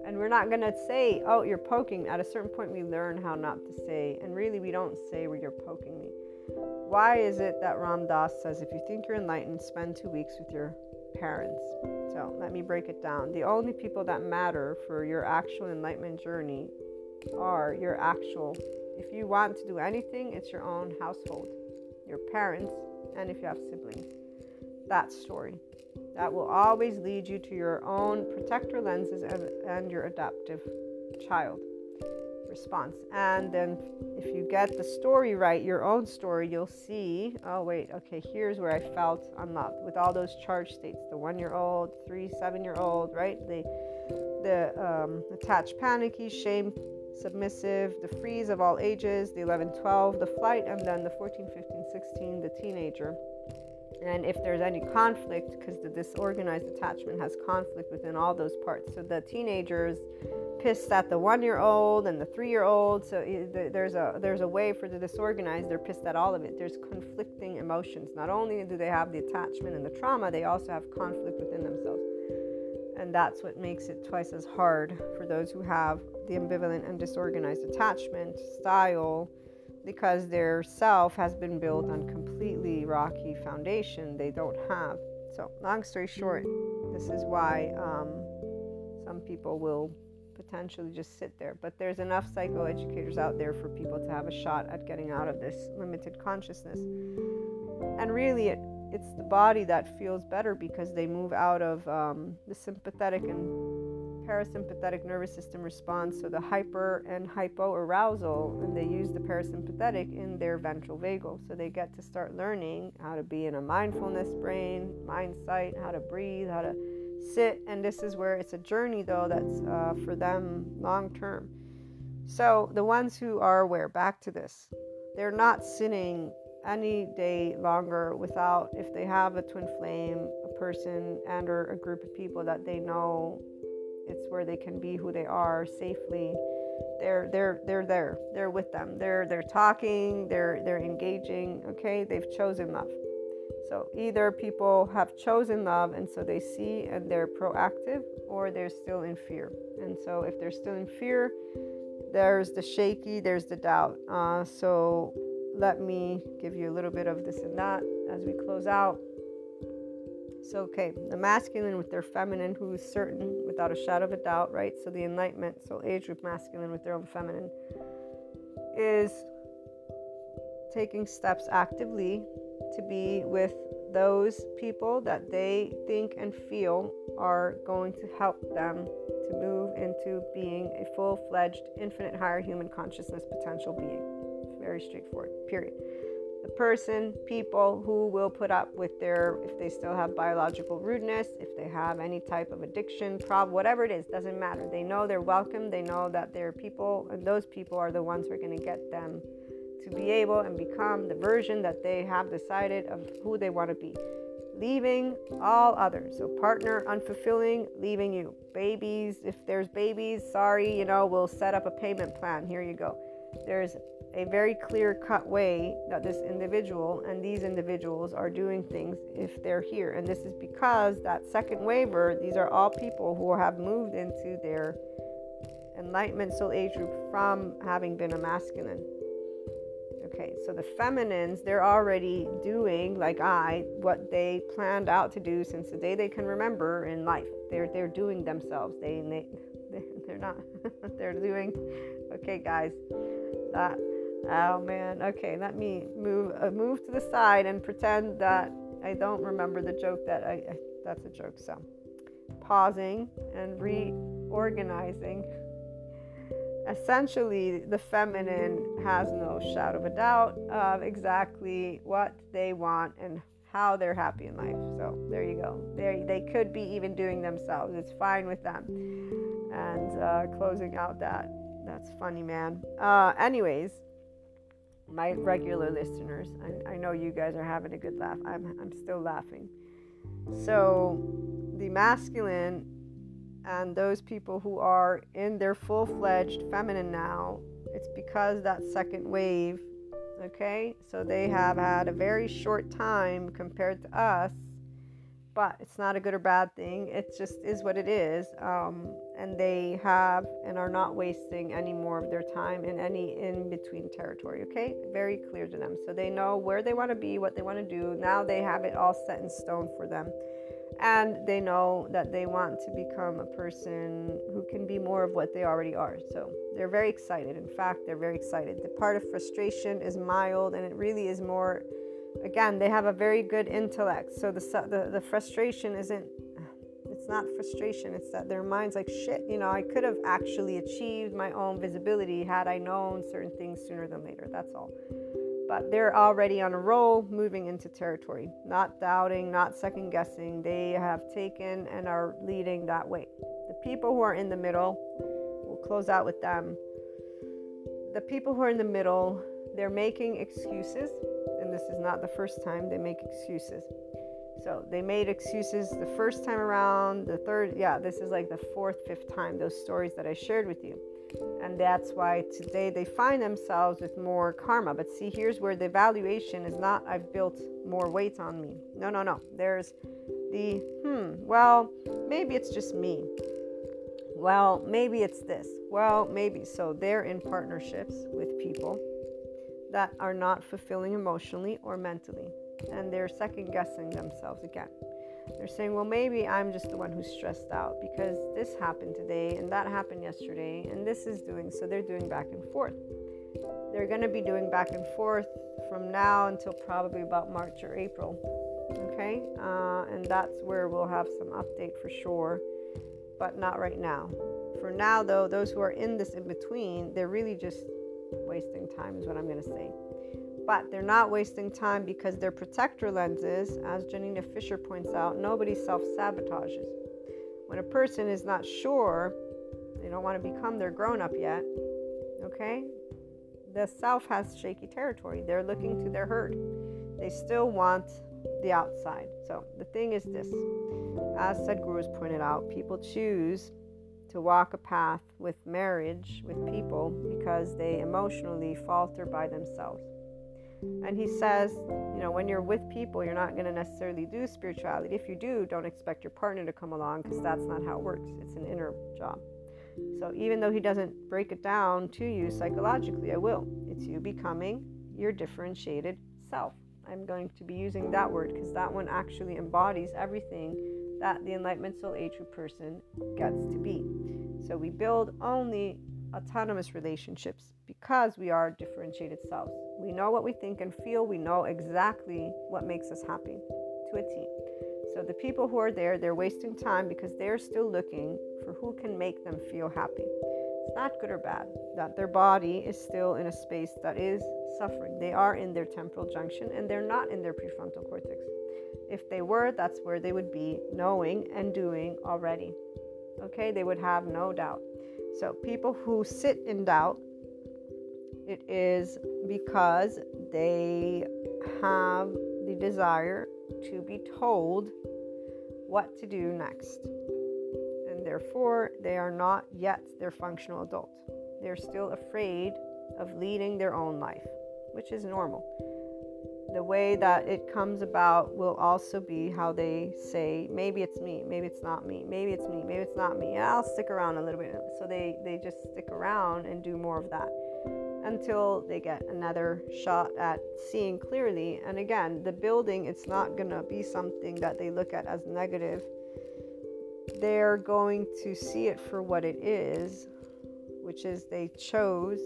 And we're not going to say, oh, you're poking. At a certain point, we learn how not to say. And really, we don't say where you're poking me. Why is it that Ram Dass says if you think you're enlightened, spend two weeks with your parents? So let me break it down. The only people that matter for your actual enlightenment journey are your actual. If you want to do anything, it's your own household, your parents, and if you have siblings. That story. That will always lead you to your own protector lenses and, and your adaptive child. Response. And then if you get the story right, your own story, you'll see, oh, wait, okay, here's where I felt unloved with all those charge states the one year old, three, seven year old, right? The, the um, attached, panicky, shame, submissive, the freeze of all ages, the 11, 12, the flight, and then the 14, 15, 16, the teenager. And if there's any conflict, because the disorganized attachment has conflict within all those parts. So the teenagers pissed at the one year old and the three year old. So there's a there's a way for the disorganized. They're pissed at all of it. There's conflicting emotions. Not only do they have the attachment and the trauma, they also have conflict within themselves. And that's what makes it twice as hard for those who have the ambivalent and disorganized attachment style because their self has been built on completely rocky foundation they don't have. So, long story short, this is why um, some people will potentially just sit there. But there's enough psychoeducators out there for people to have a shot at getting out of this limited consciousness. And really, it, it's the body that feels better because they move out of um, the sympathetic and parasympathetic nervous system response, so the hyper and hypo arousal, and they use the parasympathetic in their ventral vagal. So they get to start learning how to be in a mindfulness brain, mind sight, how to breathe, how to sit. And this is where it's a journey, though, that's uh, for them long term. So the ones who are aware, back to this, they're not sitting any day longer without if they have a twin flame a person and or a group of people that they know it's where they can be who they are safely. They're they're they're there. They're with them. They're they're talking. They're they're engaging. Okay? They've chosen love. So either people have chosen love and so they see and they're proactive or they're still in fear. And so if they're still in fear there's the shaky there's the doubt. Uh, so let me give you a little bit of this and that as we close out. So, okay, the masculine with their feminine, who is certain without a shadow of a doubt, right? So, the enlightenment, so age group masculine with their own feminine, is taking steps actively to be with those people that they think and feel are going to help them to move into being a full fledged, infinite higher human consciousness potential being. Very straightforward, period. The person, people who will put up with their, if they still have biological rudeness, if they have any type of addiction, problem, whatever it is, doesn't matter. They know they're welcome. They know that they're people, and those people are the ones who are going to get them to be able and become the version that they have decided of who they want to be. Leaving all others. So, partner unfulfilling, leaving you. Babies, if there's babies, sorry, you know, we'll set up a payment plan. Here you go. There's a very clear cut way that this individual and these individuals are doing things if they're here. And this is because that second waiver, these are all people who have moved into their enlightenment soul age group from having been a masculine. Okay, so the feminines, they're already doing, like I, what they planned out to do since the day they can remember in life. They're they're doing themselves. They they they're not. they're doing. Okay, guys, that Oh man. Okay, let me move uh, move to the side and pretend that I don't remember the joke that I, I that's a joke. So, pausing and reorganizing. Essentially, the feminine has no shadow of a doubt of exactly what they want and how they're happy in life. So there you go. They they could be even doing themselves. It's fine with them. And uh, closing out that that's funny, man. Uh, anyways, my regular listeners. I, I know you guys are having a good laugh. I'm, I'm still laughing. So, the masculine and those people who are in their full fledged feminine now, it's because that second wave, okay? So, they have had a very short time compared to us but it's not a good or bad thing. It just is what it is. Um, and they have and are not wasting any more of their time in any in between territory. Okay, very clear to them. So they know where they want to be, what they want to do. Now they have it all set in stone for them. And they know that they want to become a person who can be more of what they already are. So they're very excited. In fact, they're very excited. The part of frustration is mild and it really is more again they have a very good intellect so the, the the frustration isn't it's not frustration. It's that their mind's like, shit, you know, I could have actually achieved my own visibility had I known certain things sooner than later. That's all. But they're already on a roll, moving into territory, not doubting, not second guessing. They have taken and are leading that way. The people who are in the middle, we'll close out with them. The people who are in the middle, they're making excuses, and this is not the first time they make excuses. So they made excuses the first time around, the third, yeah, this is like the fourth, fifth time, those stories that I shared with you. And that's why today they find themselves with more karma. But see, here's where the evaluation is not, I've built more weight on me. No, no, no. There's the, hmm, well, maybe it's just me. Well, maybe it's this. Well, maybe. So they're in partnerships with people that are not fulfilling emotionally or mentally and they're second guessing themselves again. They're saying, well, maybe I'm just the one who's stressed out because this happened today and that happened yesterday and this is doing. So they're doing back and forth. They're going to be doing back and forth from now until probably about March or April. Okay? Uh, and that's where we'll have some update for sure, but not right now. For now, though, those who are in this in between, they're really just wasting time, is what I'm going to say but they're not wasting time because their protector lenses, as Janina Fisher points out, nobody self sabotages. When a person is not sure, they don't want to become their grown up yet, okay? The self has shaky territory. They're looking to their herd. They still want the outside. So the thing is this as Sadhguru has pointed out, people choose to walk a path with marriage with people because they emotionally falter by themselves. And he says, you know, when you're with people, you're not going to necessarily do spirituality. If you do, don't expect your partner to come along because that's not how it works. It's an inner job. So even though he doesn't break it down to you psychologically, I will. It's you becoming your differentiated self. I'm going to be using that word because that one actually embodies everything that the Enlightenment Soul Age person gets to be. So we build only autonomous relationships because we are differentiated selves. We know what we think and feel, we know exactly what makes us happy to a T. So the people who are there, they're wasting time because they're still looking for who can make them feel happy. It's not good or bad that their body is still in a space that is suffering. They are in their temporal junction and they're not in their prefrontal cortex. If they were, that's where they would be knowing and doing already. Okay, they would have no doubt. So, people who sit in doubt, it is because they have the desire to be told what to do next. And therefore, they are not yet their functional adult. They're still afraid of leading their own life, which is normal the way that it comes about will also be how they say maybe it's me maybe it's not me maybe it's me maybe it's not me i'll stick around a little bit. So they they just stick around and do more of that until they get another shot at seeing clearly. And again the building it's not going to be something that they look at as negative. They're going to see it for what it is which is they chose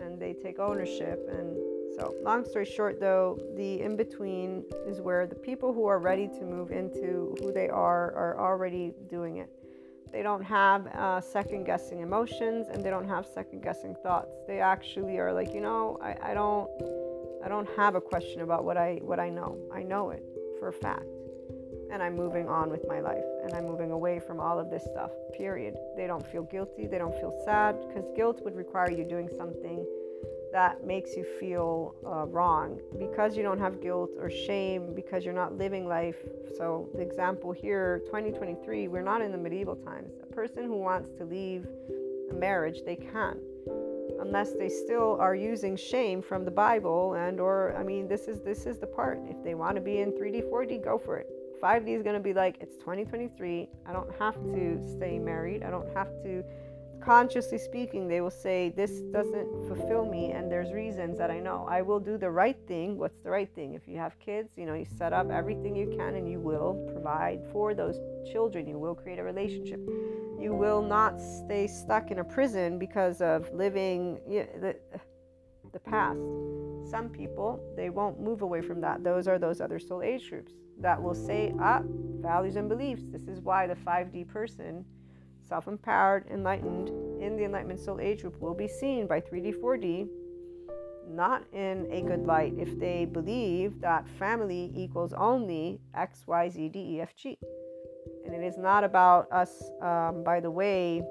and they take ownership and so, long story short, though, the in between is where the people who are ready to move into who they are are already doing it. They don't have uh, second guessing emotions and they don't have second guessing thoughts. They actually are like, you know, I, I don't, I don't have a question about what I what I know. I know it for a fact, and I'm moving on with my life and I'm moving away from all of this stuff. Period. They don't feel guilty. They don't feel sad because guilt would require you doing something that makes you feel uh, wrong. Because you don't have guilt or shame because you're not living life. So, the example here 2023, we're not in the medieval times. A person who wants to leave a marriage, they can unless they still are using shame from the bible and or i mean this is this is the part. If they want to be in 3d 4d go for it. 5d is going to be like it's 2023 i don't have to stay married. I don't have to consciously speaking, they will say, This doesn't fulfill me, and there's reasons that I know. I will do the right thing. What's the right thing? If you have kids, you know, you set up everything you can and you will provide for those children. You will create a relationship. You will not stay stuck in a prison because of living you know, the, the past. Some people, they won't move away from that. Those are those other soul age groups that will say, Ah, values and beliefs. This is why the 5D person, self empowered, enlightened, in the Enlightenment Soul Age group will be seen by 3D, 4D not in a good light if they believe that family equals only X, Y, Z, D, E, F, G. And it is not about us, um, by the way,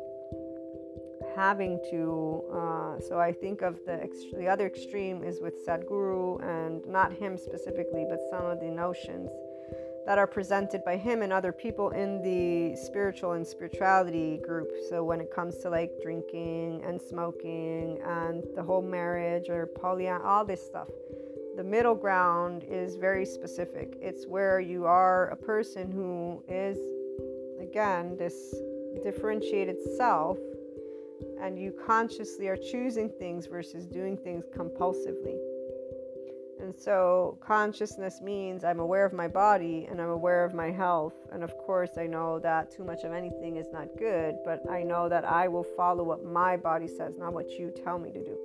having to. Uh, so I think of the ex- the other extreme is with Sadhguru and not him specifically, but some of the notions that are presented by him and other people in the spiritual and spirituality group. So when it comes to like drinking and smoking and the whole marriage or polyamory, all this stuff, the middle ground is very specific. It's where you are a person who is, again, this differentiated self, and you consciously are choosing things versus doing things compulsively. And so, consciousness means I'm aware of my body and I'm aware of my health. And of course, I know that too much of anything is not good, but I know that I will follow what my body says, not what you tell me to do.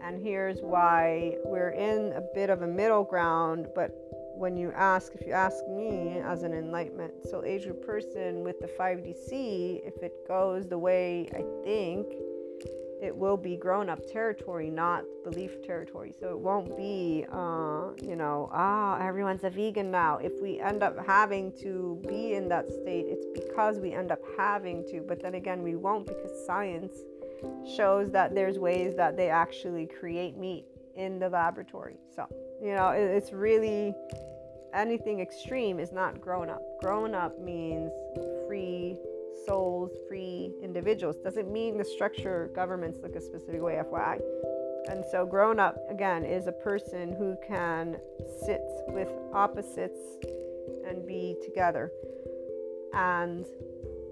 And here's why we're in a bit of a middle ground. But when you ask, if you ask me as an enlightenment soul age person with the 5DC, if it goes the way I think, it will be grown up territory, not belief territory. So it won't be, uh, you know, ah, everyone's a vegan now. If we end up having to be in that state, it's because we end up having to. But then again, we won't because science shows that there's ways that they actually create meat in the laboratory. So, you know, it's really anything extreme is not grown up. Grown up means free souls, free individuals. Doesn't mean the structure governments look a specific way, FYI. And so, grown up, again, is a person who can sit with opposites and be together. And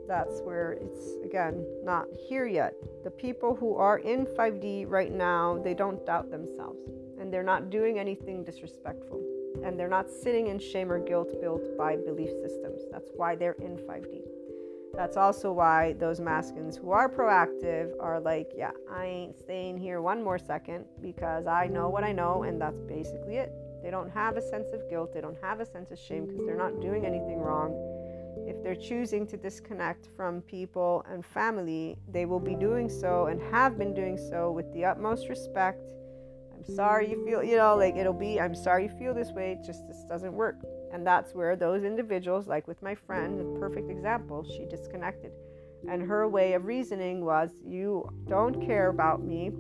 that's where it's, again, not here yet. The people who are in 5D right now, they don't doubt themselves. And they're not doing anything disrespectful. And they're not sitting in shame or guilt built by belief systems. That's why they're in 5D. That's also why those masculines who are proactive are like, yeah, I ain't staying here one more second because I know what I know, and that's basically it. They don't have a sense of guilt, they don't have a sense of shame because they're not doing anything wrong. If they're choosing to disconnect from people and family, they will be doing so and have been doing so with the utmost respect. I'm sorry you feel, you know, like it'll be, I'm sorry you feel this way, just this doesn't work. And that's where those individuals, like with my friend, a perfect example, she disconnected. And her way of reasoning was, You don't care about me.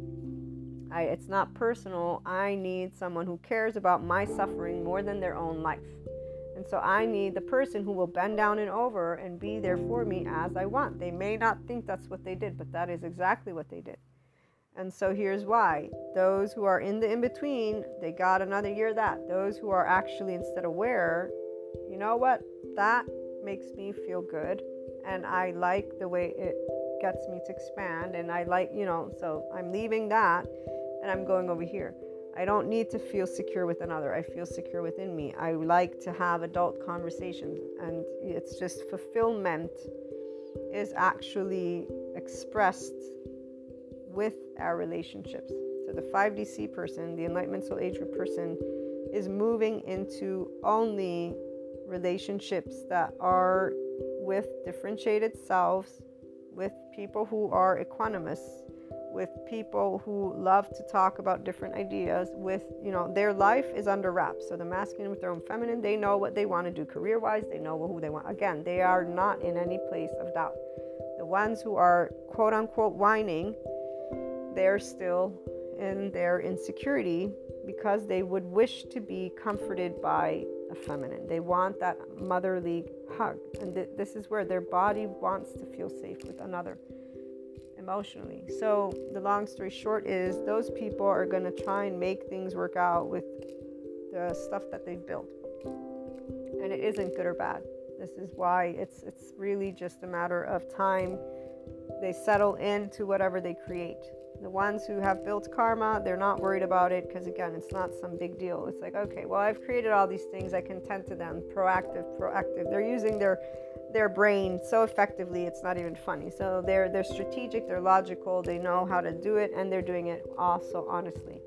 I, it's not personal. I need someone who cares about my suffering more than their own life. And so I need the person who will bend down and over and be there for me as I want. They may not think that's what they did, but that is exactly what they did. And so here's why. Those who are in the in between, they got another year that. Those who are actually instead aware, you know what? That makes me feel good. And I like the way it gets me to expand. And I like, you know, so I'm leaving that and I'm going over here. I don't need to feel secure with another. I feel secure within me. I like to have adult conversations. And it's just fulfillment is actually expressed with our relationships. So the 5DC person, the Enlightenment Soul Age group person, is moving into only relationships that are with differentiated selves, with people who are equanimous, with people who love to talk about different ideas, with, you know, their life is under wraps. So the masculine with their own feminine, they know what they want to do career wise, they know who they want. Again, they are not in any place of doubt. The ones who are quote unquote whining they're still in their insecurity because they would wish to be comforted by a feminine. They want that motherly hug. And th- this is where their body wants to feel safe with another emotionally. So, the long story short is those people are going to try and make things work out with the stuff that they've built. And it isn't good or bad. This is why it's it's really just a matter of time. They settle into whatever they create. The ones who have built karma, they're not worried about it because, again, it's not some big deal. It's like, okay, well, I've created all these things. I can tend to them. Proactive, proactive. They're using their their brain so effectively it's not even funny so they're they're strategic they're logical they know how to do it and they're doing it also honestly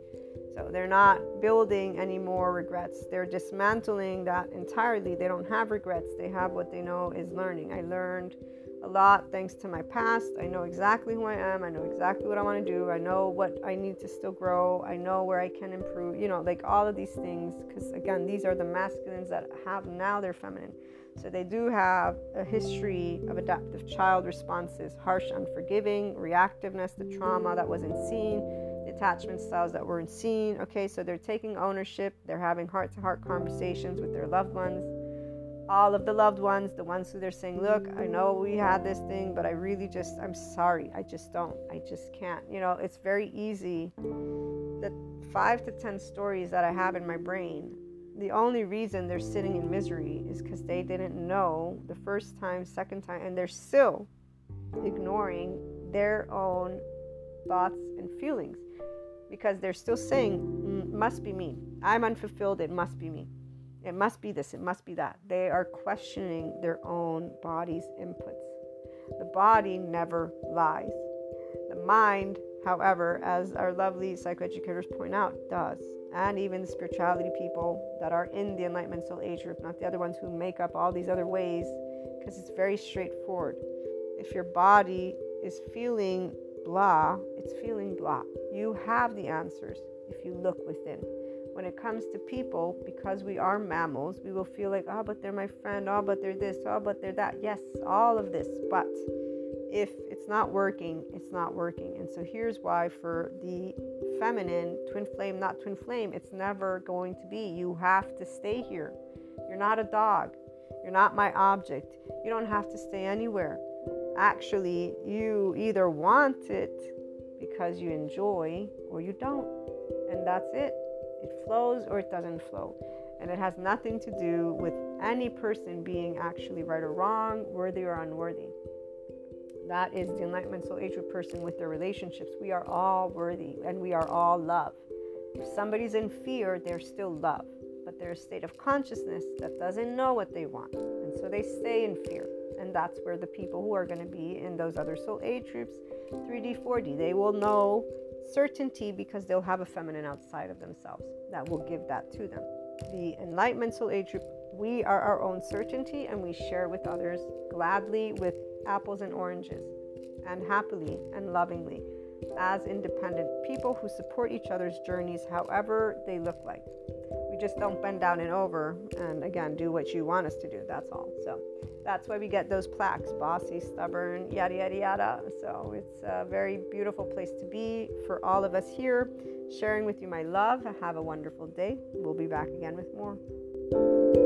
so they're not building any more regrets. They're dismantling that entirely. They don't have regrets. They have what they know is learning. I learned a lot thanks to my past. I know exactly who I am. I know exactly what I want to do. I know what I need to still grow. I know where I can improve. You know, like all of these things. Because again, these are the masculines that have now they're feminine. So they do have a history of adaptive child responses, harsh, unforgiving, reactiveness to trauma that wasn't seen, the attachment styles that weren't seen. Okay, so they're taking ownership. They're having heart to heart conversations with their loved ones all of the loved ones, the ones who they're saying, Look, I know we had this thing, but I really just, I'm sorry. I just don't. I just can't. You know, it's very easy. The five to 10 stories that I have in my brain, the only reason they're sitting in misery is because they didn't know the first time, second time, and they're still ignoring their own thoughts and feelings because they're still saying, Must be me. I'm unfulfilled. It must be me. It must be this, it must be that. They are questioning their own body's inputs. The body never lies. The mind, however, as our lovely psychoeducators point out, does. And even the spirituality people that are in the Enlightenment Soul Age group, not the other ones who make up all these other ways, because it's very straightforward. If your body is feeling blah, it's feeling blah. You have the answers if you look within when it comes to people, because we are mammals, we will feel like, oh, but they're my friend, oh, but they're this, oh, but they're that. Yes, all of this. But if it's not working, it's not working. And so here's why for the feminine, twin flame, not twin flame, it's never going to be. You have to stay here. You're not a dog. You're not my object. You don't have to stay anywhere. Actually, you either want it because you enjoy or you don't. And that's it. It flows or it doesn't flow. And it has nothing to do with any person being actually right or wrong, worthy or unworthy. That is the enlightenment soul age person with their relationships. We are all worthy and we are all love. If somebody's in fear, they're still love, but they're a state of consciousness that doesn't know what they want. And so they stay in fear. And that's where the people who are going to be in those other soul age groups, 3D, 4D, they will know certainty because they'll have a feminine outside of themselves that will give that to them. The Enlightenment Soul Age group, we are our own certainty and we share with others gladly with apples and oranges and happily and lovingly as independent people who support each other's journeys however they look like just don't bend down and over and again do what you want us to do. That's all. So that's why we get those plaques bossy, stubborn, yada, yada, yada. So it's a very beautiful place to be for all of us here. Sharing with you my love. Have a wonderful day. We'll be back again with more.